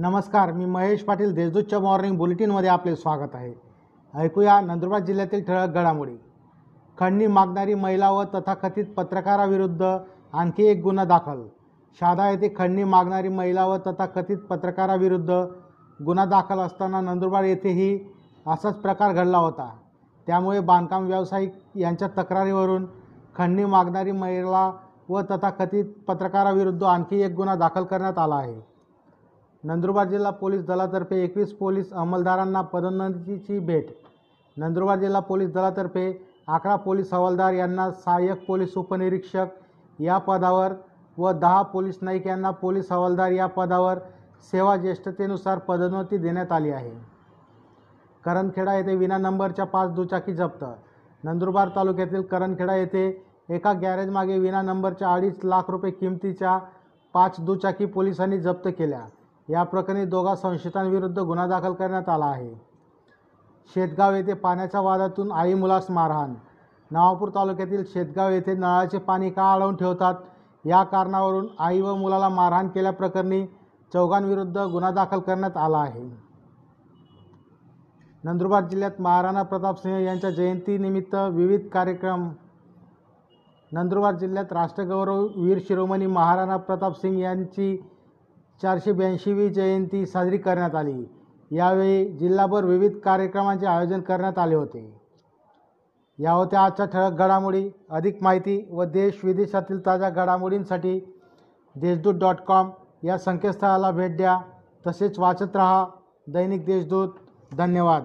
नमस्कार मी महेश पाटील देशदूतच्या मॉर्निंग बुलेटिनमध्ये आपले स्वागत आहे. ऐकूया नंदुरबार जिल्ह्यातील ठळक घडामोडी. खंडणी मागणारी महिला व तथाकथित पत्रकाराविरुद्ध आणखी एक गुन्हा दाखल. शहादा येथे खंडणी मागणारी महिला व तथाकथित पत्रकाराविरुद्ध गुन्हा दाखल असताना नंदुरबार येथेही असाच प्रकार घडला होता. त्यामुळे बांधकाम व्यावसायिक यांच्या तक्रारीवरून खंडणी मागणारी महिला व तथाकथित पत्रकाराविरुद्ध आणखी एक गुन्हा दाखल करण्यात आला आहे. नंदुरबार जिल्हा पोलीस दलातर्फे एकवीस पोलीस अंमलदारांना पदोन्नतीची भेट. नंदुरबार जिल्हा पोलीस दलातर्फे अकरा पोलीस हवालदार यांना सहाय्यक पोलीस उपनिरीक्षक या पदावर व दहा पोलीस नाईक यांना पोलीस हवालदार या पदावर सेवा ज्येष्ठतेनुसार पदोन्नती देण्यात आली आहे. करणखेडा येथे विना नंबरच्या पाच दुचाकी जप्त. नंदुरबार तालुक्यातील करणखेडा येथे एका गॅरेजमागे विना नंबरच्या अडीच लाख रुपये किमतीच्या पाच दुचाकी पोलिसांनी जप्त केल्या. या प्रकरणी दोघा संशयितांविरुद्ध गुन्हा दाखल करण्यात आला आहे. शेतगाव येथे पाण्याच्या वादातून आई मुलास मारहाण. नवापूर तालुक्यातील शेतगाव येथे नळाचे पाणी का अडवून ठेवतात? या कारणावरून आई व मुलाला मारहाण केल्याप्रकरणी चौघांविरुद्ध गुन्हा दाखल करण्यात आला आहे. नंदुरबार जिल्ह्यात महाराणा प्रतापसिंह यांच्या जयंतीनिमित्त विविध कार्यक्रम. नंदुरबार जिल्ह्यात राष्ट्रगौरव वीर शिरोमणी महाराणा प्रतापसिंह यांची चारशे ब्याऐंशीवी जयंती साजरी करण्यात आली. यावेळी जिल्हाभर विविध कार्यक्रमांचे आयोजन करण्यात आले होते. या होत्या आजच्या ठळक घडामोडी. अधिक माहिती व देश विदेशातील ताज्या घडामोडींसाठी देशदूत डॉट कॉम या संकेतस्थळाला भेट द्या. तसेच वाचत रहा दैनिक देशदूत. धन्यवाद.